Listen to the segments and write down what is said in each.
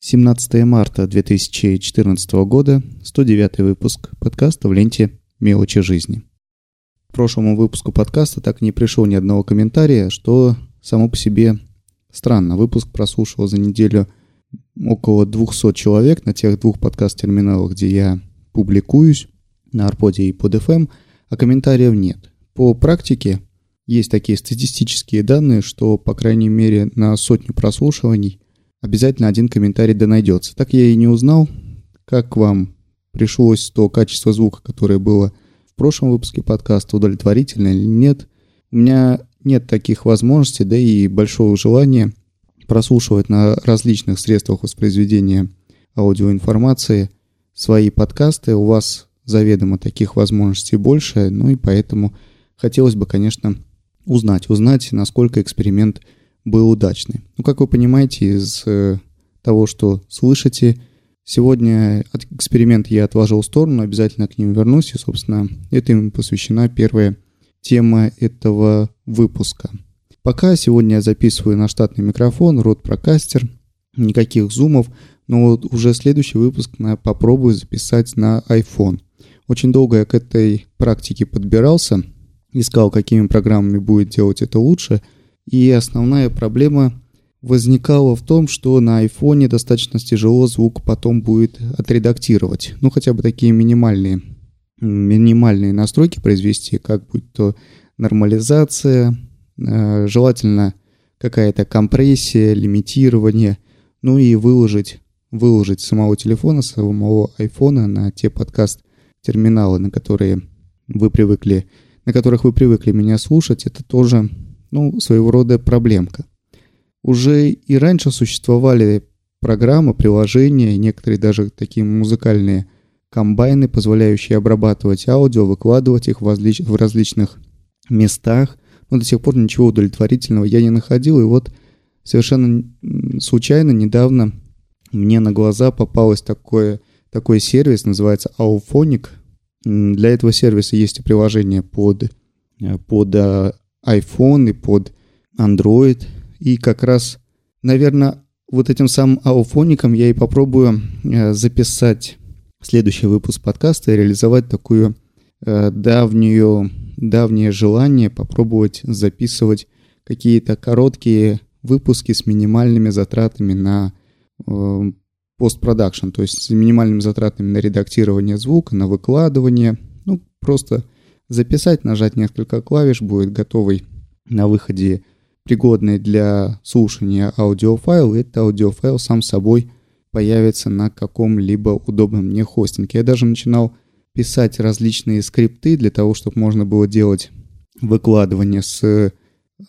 17 марта 2014 года, 109 выпуск подкаста в ленте «Мелочи жизни». К прошлому выпуску подкаста так и не пришел ни одного комментария, что само по себе странно. Выпуск прослушал за неделю около 200 человек на тех двух подкаст-терминалах, где я публикуюсь, на Арподе и под FM, а комментариев нет. По практике есть такие статистические данные, что, по крайней мере, на сотню прослушиваний – обязательно один комментарий да найдется. Так я и не узнал, как вам пришлось то качество звука, которое было в прошлом выпуске подкаста, удовлетворительно или нет. У меня нет таких возможностей, да и большого желания прослушивать на различных средствах воспроизведения аудиоинформации свои подкасты. У вас заведомо таких возможностей больше, ну и поэтому хотелось бы, конечно, узнать, узнать, насколько эксперимент – был удачный. Ну, как вы понимаете из э, того, что слышите, сегодня эксперимент я отложил в сторону, обязательно к ним вернусь, и, собственно, это им посвящена первая тема этого выпуска. Пока сегодня я записываю на штатный микрофон, рот прокастер, никаких зумов, но вот уже следующий выпуск я попробую записать на iPhone. Очень долго я к этой практике подбирался, искал, какими программами будет делать это лучше – и основная проблема возникала в том, что на айфоне достаточно тяжело звук потом будет отредактировать. Ну, хотя бы такие минимальные, минимальные настройки произвести, как будет то нормализация, э, желательно какая-то компрессия, лимитирование, ну и выложить, выложить самого телефона, самого айфона на те подкаст-терминалы, на которые вы привыкли, на которых вы привыкли меня слушать, это тоже ну, своего рода проблемка. Уже и раньше существовали программы, приложения, некоторые даже такие музыкальные комбайны, позволяющие обрабатывать аудио, выкладывать их в, различ... в различных местах. Но до сих пор ничего удовлетворительного я не находил. И вот совершенно случайно недавно мне на глаза попалось такое, такой сервис, называется Auphonic. Для этого сервиса есть и приложение под, под а, iPhone и под Android. И как раз, наверное, вот этим самым ауфоником я и попробую э, записать следующий выпуск подкаста и реализовать такую э, давнюю, давнее желание попробовать записывать какие-то короткие выпуски с минимальными затратами на э, постпродакшн, то есть с минимальными затратами на редактирование звука, на выкладывание, ну, просто записать, нажать несколько клавиш, будет готовый на выходе пригодный для слушания аудиофайл, и этот аудиофайл сам собой появится на каком-либо удобном мне хостинге. Я даже начинал писать различные скрипты для того, чтобы можно было делать выкладывание с, э,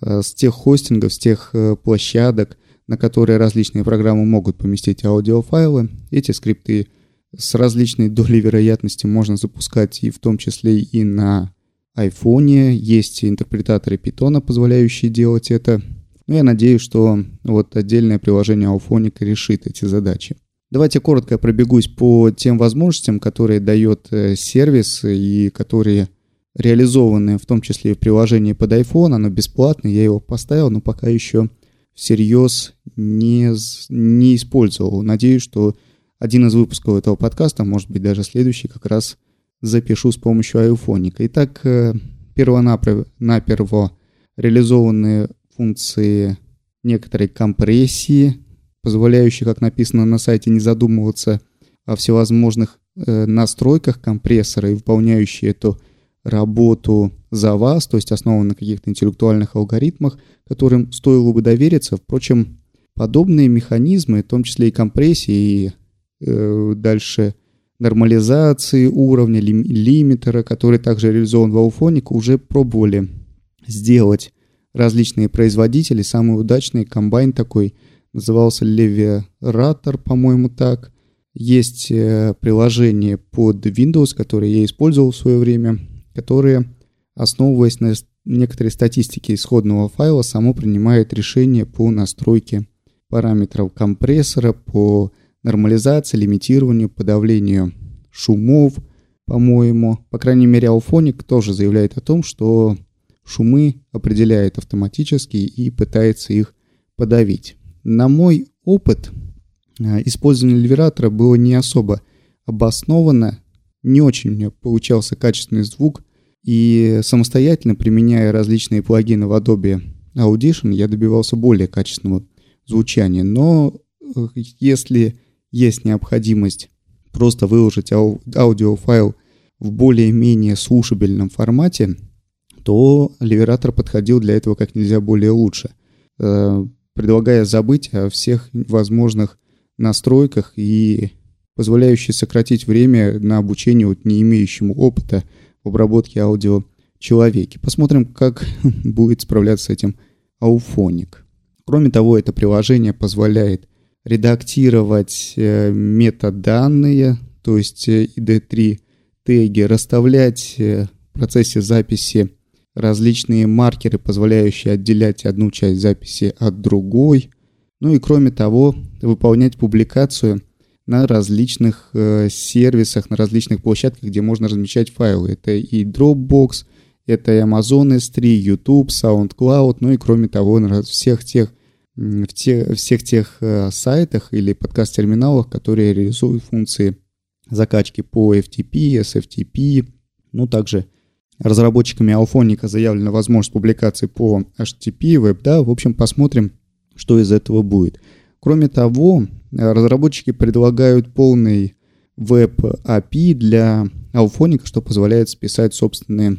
с тех хостингов, с тех э, площадок, на которые различные программы могут поместить аудиофайлы. Эти скрипты с различной долей вероятности можно запускать и в том числе и на iPhone. Есть интерпретаторы Python, позволяющие делать это. Ну, я надеюсь, что вот отдельное приложение Auphonic решит эти задачи. Давайте коротко пробегусь по тем возможностям, которые дает э, сервис и которые реализованы в том числе и в приложении под iPhone. Оно бесплатное, я его поставил, но пока еще всерьез не, не использовал. Надеюсь, что один из выпусков этого подкаста, может быть даже следующий, как раз запишу с помощью айфоника. Итак, э, первонаперво реализованные функции некоторой компрессии, позволяющие, как написано на сайте, не задумываться о всевозможных э, настройках компрессора и выполняющие эту работу за вас, то есть основаны на каких-то интеллектуальных алгоритмах, которым стоило бы довериться. Впрочем, подобные механизмы, в том числе и компрессии, и дальше нормализации уровня, лим, лимитера, который также реализован в Auphonic, уже пробовали сделать различные производители. Самый удачный комбайн такой назывался Leviator, по-моему, так. Есть э, приложение под Windows, которое я использовал в свое время, которое, основываясь на некоторой статистике исходного файла, само принимает решение по настройке параметров компрессора, по нормализации, лимитированию, подавлению шумов, по-моему. По крайней мере, Алфоник тоже заявляет о том, что шумы определяет автоматически и пытается их подавить. На мой опыт использование ливератора было не особо обоснованно, не очень у меня получался качественный звук, и самостоятельно, применяя различные плагины в Adobe Audition, я добивался более качественного звучания. Но э, если есть необходимость просто выложить ау- аудиофайл в более-менее слушабельном формате, то Ливератор подходил для этого как нельзя более лучше, э, предлагая забыть о всех возможных настройках и позволяющий сократить время на обучение вот не имеющему опыта в обработке аудио человеке. Посмотрим, как будет справляться с этим ауфоник. Кроме того, это приложение позволяет редактировать э, метаданные, то есть ID3 э, теги, расставлять э, в процессе записи различные маркеры, позволяющие отделять одну часть записи от другой. Ну и кроме того, выполнять публикацию на различных сервисах, на различных площадках, где можно размещать файлы. Это и Dropbox, это и Amazon S3, YouTube, SoundCloud, ну и кроме того, на всех тех, в те, всех тех э, сайтах или подкаст-терминалах, которые реализуют функции закачки по FTP, SFTP, ну также разработчиками Alphonica заявлена возможность публикации по HTTP, Web, да, в общем, посмотрим, что из этого будет. Кроме того, разработчики предлагают полный веб-API для Alphonica, что позволяет списать собственные,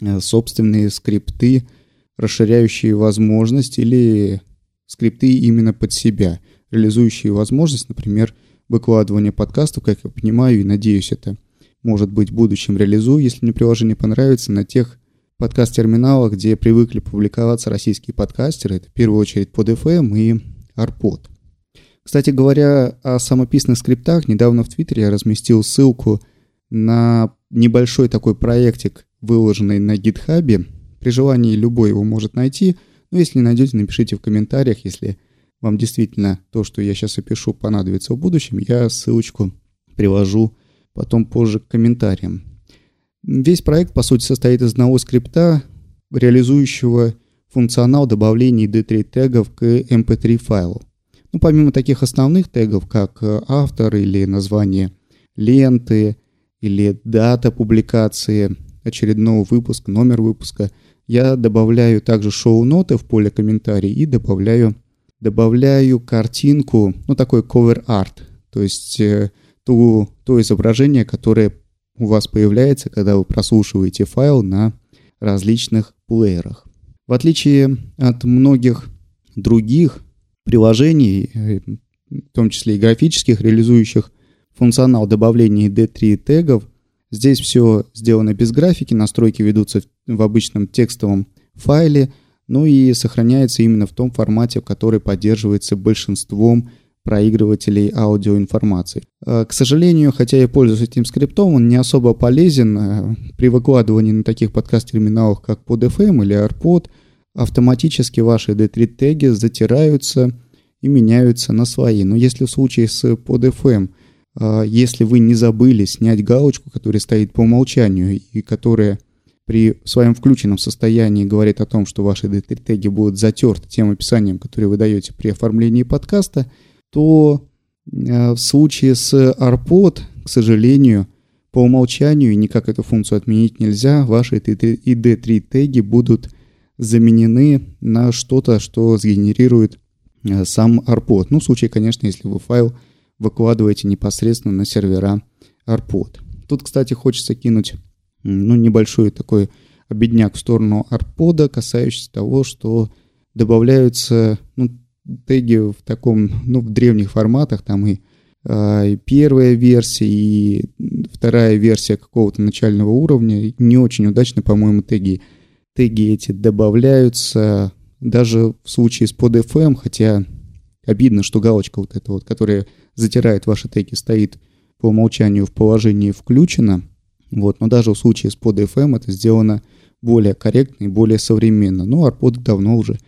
э, собственные скрипты, расширяющие возможность или скрипты именно под себя, реализующие возможность, например, выкладывания подкастов, как я понимаю и надеюсь, это может быть в будущем реализую, если мне приложение понравится, на тех подкаст-терминалах, где привыкли публиковаться российские подкастеры, это в первую очередь под FM и Arpod. Кстати говоря, о самописных скриптах, недавно в Твиттере я разместил ссылку на небольшой такой проектик, выложенный на гитхабе. При желании любой его может найти, но если не найдете, напишите в комментариях, если вам действительно то, что я сейчас опишу, понадобится в будущем, я ссылочку привожу потом позже к комментариям. Весь проект, по сути, состоит из одного скрипта, реализующего функционал добавления D3 тегов к mp3 файлу. Ну, помимо таких основных тегов, как э, автор или название ленты, или дата публикации очередного выпуска, номер выпуска, я добавляю также шоу-ноты в поле комментарий и добавляю, добавляю картинку, ну, такой cover art, то есть э, ту, то изображение, которое у вас появляется, когда вы прослушиваете файл на различных плеерах. В отличие от многих других приложений, э, в том числе и графических, реализующих функционал добавления D3 тегов. Здесь все сделано без графики, настройки ведутся в обычном текстовом файле, ну и сохраняется именно в том формате, который поддерживается большинством проигрывателей аудиоинформации. Э, к сожалению, хотя я пользуюсь этим скриптом, он не особо полезен э, при выкладывании на таких подкаст-терминалах, как PodFM или AirPod – автоматически ваши D3 теги затираются и меняются на свои. Но если в случае с PodFM, если вы не забыли снять галочку, которая стоит по умолчанию и которая при своем включенном состоянии говорит о том, что ваши D3 теги будут затерты тем описанием, которое вы даете при оформлении подкаста, то а, в случае с ARPod, к сожалению, по умолчанию, никак эту функцию отменить нельзя, ваши ID3 теги будут заменены на что-то, что сгенерирует э, сам Arpod. Ну, в случае, конечно, если вы файл выкладываете непосредственно на сервера Arpod. Тут, кстати, хочется кинуть ну, небольшой такой обедняк в сторону Arpod, касающийся того, что добавляются ну, теги в таком, ну, в древних форматах, там и, э, и первая версия, и вторая версия какого-то начального уровня. Не очень удачно, по-моему, теги теги эти добавляются даже в случае с PodFM, хотя обидно, что галочка вот эта вот, которая затирает ваши теги, стоит по умолчанию в положении включена. Вот, но даже в случае с PodFM это сделано более корректно и более современно. Но Arpod давно уже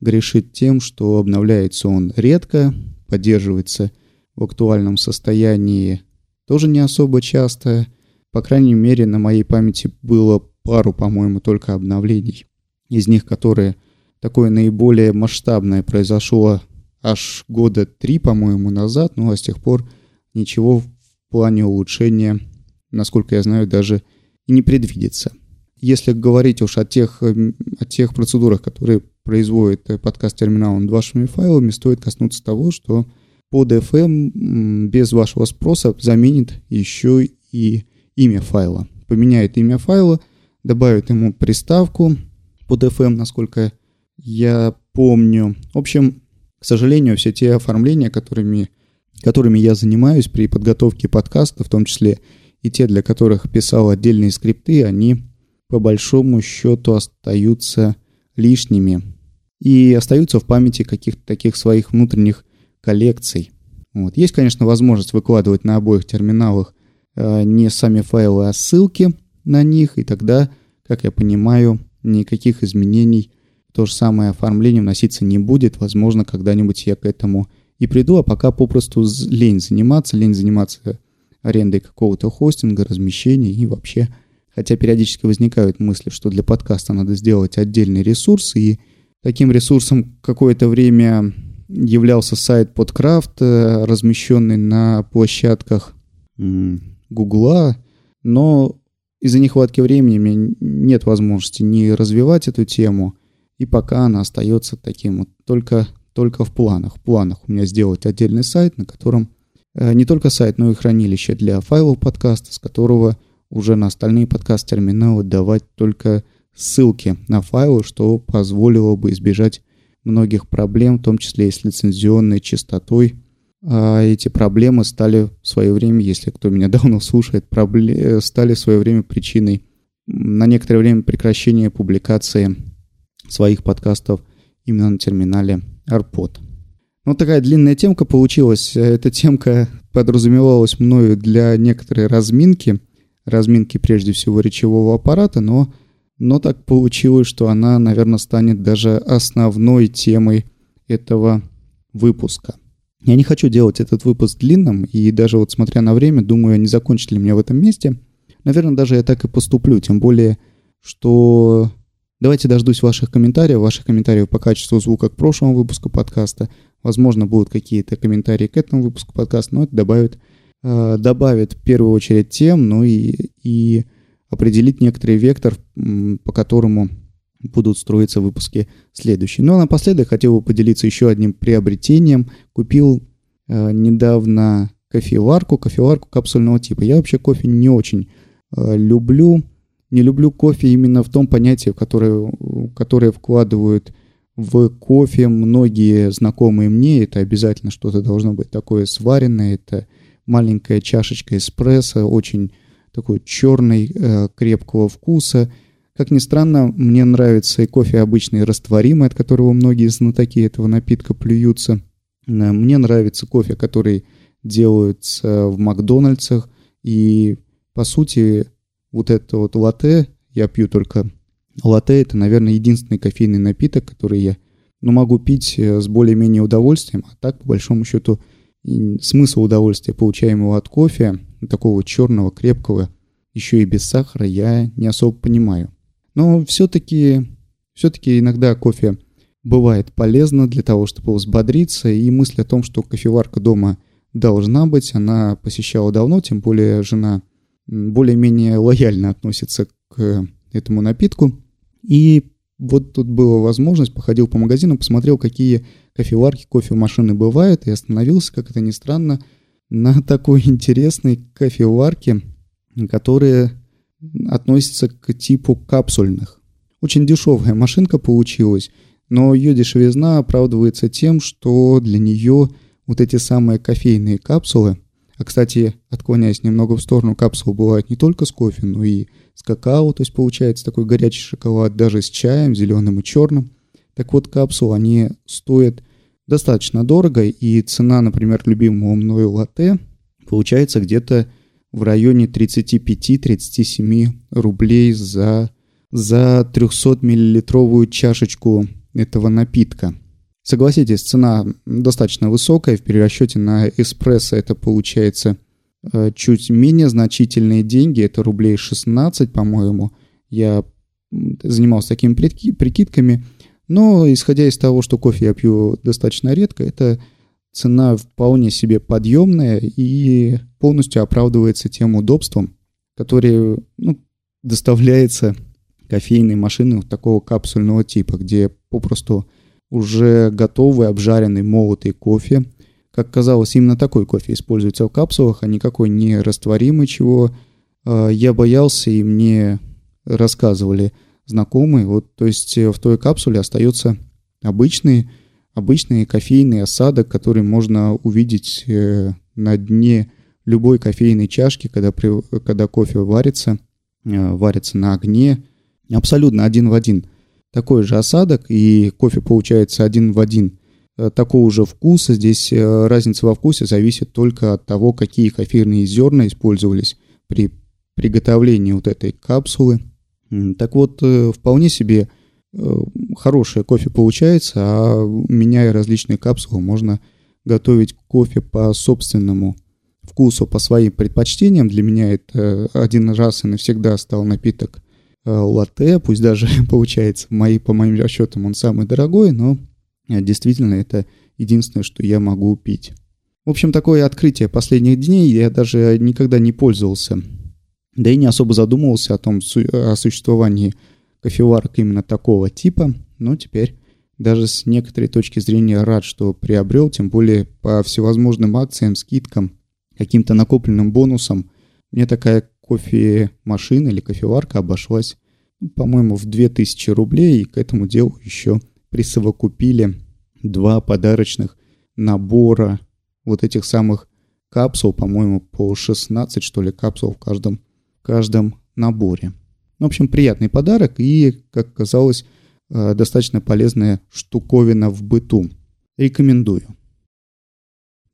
грешит тем, что обновляется он редко, поддерживается в актуальном состоянии тоже не особо часто. По крайней мере, на моей памяти было пару, по-моему, только обновлений. Из них, которые такое наиболее масштабное произошло аж года три, по-моему, назад, ну а с тех пор ничего в плане улучшения, насколько я знаю, даже и не предвидится. Если говорить уж о тех, о тех процедурах, которые производит э, подкаст-терминал над вашими файлами, стоит коснуться того, что под FM без вашего спроса заменит еще и имя файла. Поменяет имя файла, добавит ему приставку под FM, насколько я помню. В общем, к сожалению, все те оформления, которыми, которыми я занимаюсь при подготовке подкаста, в том числе и те, для которых писал отдельные скрипты, они по большому счету остаются лишними и остаются в памяти каких-то таких своих внутренних коллекций. Вот. Есть, конечно, возможность выкладывать на обоих терминалах э, не сами файлы, а ссылки на них, и тогда, как я понимаю, никаких изменений то же самое оформление вноситься не будет. Возможно, когда-нибудь я к этому и приду, а пока попросту лень заниматься, лень заниматься арендой какого-то хостинга, размещения и вообще. Хотя периодически возникают мысли, что для подкаста надо сделать отдельный ресурс, и таким ресурсом какое-то время являлся сайт Podcraft, э, размещенный на площадках Гугла, но из-за нехватки времени у меня нет возможности не развивать эту тему, и пока она остается таким вот только, только в планах. В планах у меня сделать отдельный сайт, на котором э, не только сайт, но и хранилище для файлов подкаста, с которого уже на остальные подкаст-терминалы давать только ссылки на файлы, что позволило бы избежать многих проблем, в том числе и с лицензионной частотой. А эти проблемы стали в свое время, если кто меня давно слушает, стали в свое время причиной на некоторое время прекращения публикации своих подкастов именно на терминале AirPod. Ну, такая длинная темка получилась. Эта темка подразумевалась мною для некоторой разминки, разминки прежде всего речевого аппарата, но, но так получилось, что она, наверное, станет даже основной темой этого выпуска. Я не хочу делать этот выпуск длинным, и даже вот смотря на время, думаю, не закончить ли меня в этом месте. Наверное, даже я так и поступлю, тем более, что Давайте дождусь ваших комментариев, ваших комментариев по качеству звука к прошлому выпуску подкаста. Возможно, будут какие-то комментарии к этому выпуску подкаста, но это добавит, э, добавит в первую очередь тем, ну и, и определить некоторый вектор, по которому будут строиться выпуски следующие. Ну а напоследок хотел бы поделиться еще одним приобретением. Купил э, недавно кофеварку, кофеварку капсульного типа. Я вообще кофе не очень э, люблю, не люблю кофе именно в том понятии, которое, которое вкладывают в кофе многие знакомые мне. Это обязательно что-то должно быть такое сваренное. Это маленькая чашечка эспрессо, очень такой черный, э, крепкого вкуса. Как ни странно, мне нравится и кофе обычный растворимый, от которого многие знатоки этого напитка плюются. Мне нравится кофе, который делается в Макдональдсах. И, по сути, вот это вот латте, я пью только латте, это, наверное, единственный кофейный напиток, который я ну, могу пить э, с более-менее удовольствием, а так, по большому счету, смысл удовольствия, получаемого от кофе, такого черного, крепкого, еще и без сахара, я не особо понимаю. Но все-таки все-таки иногда кофе бывает полезно для того, чтобы взбодриться, и мысль о том, что кофеварка дома должна быть, она посещала давно, тем более жена более-менее лояльно относится к этому напитку. И вот тут была возможность, походил по магазину, посмотрел, какие кофеварки, кофемашины бывают, и остановился, как это ни странно, на такой интересной кофеварке, которая относится к типу капсульных. Очень дешевая машинка получилась, но ее дешевизна оправдывается тем, что для нее вот эти самые кофейные капсулы – а, кстати, отклоняясь немного в сторону, капсулы бывают не только с кофе, но и с какао, то есть получается такой горячий шоколад, даже с чаем, зеленым и черным. Так вот, капсулы, они стоят достаточно дорого, и цена, например, любимого мною латте получается где-то в районе 35-37 рублей за, за 300-миллилитровую чашечку этого напитка. Согласитесь, цена достаточно высокая. В перерасчете на эспрессо это получается э, чуть менее значительные деньги. Это рублей 16, по-моему. Я занимался такими прикидками. Но, исходя из того, что кофе я пью достаточно редко, это цена вполне себе подъемная и полностью оправдывается тем удобством, которое ну, доставляется кофейной машины такого капсульного типа, где попросту уже готовый, обжаренный, молотый кофе. Как казалось, именно такой кофе используется в капсулах, а никакой не растворимый, чего э, я боялся, и мне рассказывали знакомые. Вот, то есть э, в той капсуле остается обычный, обычный кофейный осадок, который можно увидеть э, на дне любой кофейной чашки, когда, при, когда кофе варится, варится на огне, абсолютно один в один – такой же осадок, и кофе получается один в один э, такого же вкуса. Здесь э, разница во вкусе зависит только от того, какие кофейные зерна использовались при приготовлении вот этой капсулы. Так вот, э, вполне себе хорошее кофе получается, а меняя различные капсулы, можно готовить кофе по собственному вкусу, по своим предпочтениям. Для меня это один раз и навсегда стал напиток латте, пусть даже получается, мои, по моим расчетам он самый дорогой, но э, действительно это единственное, что я могу пить. В общем, такое открытие последних дней я даже никогда не пользовался. Да и не особо задумывался о том, о существовании кофеварок именно такого типа, но теперь даже с некоторой точки зрения рад, что приобрел, тем более по всевозможным акциям, скидкам, каким-то накопленным бонусам. Мне такая кофемашина или кофеварка обошлась, по-моему, в 2000 рублей, и к этому делу еще присовокупили два подарочных набора вот этих самых капсул, по-моему, по 16, что ли, капсул в каждом, каждом наборе. В общем, приятный подарок и, как казалось, э, достаточно полезная штуковина в быту. Рекомендую.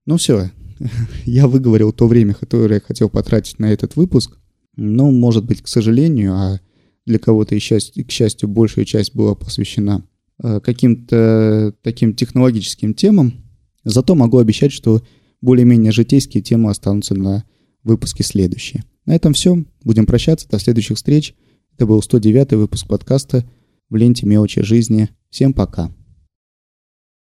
Ну все, я выговорил то время, которое я хотел потратить на этот выпуск. Но, может быть, к сожалению, а для кого-то, и счастью, к счастью, большая часть была посвящена э, каким-то таким технологическим темам. Зато могу обещать, что более-менее житейские темы останутся на выпуске следующие. На этом все. Будем прощаться. До следующих встреч. Это был 109 выпуск подкаста в ленте «Мелочи жизни». Всем пока.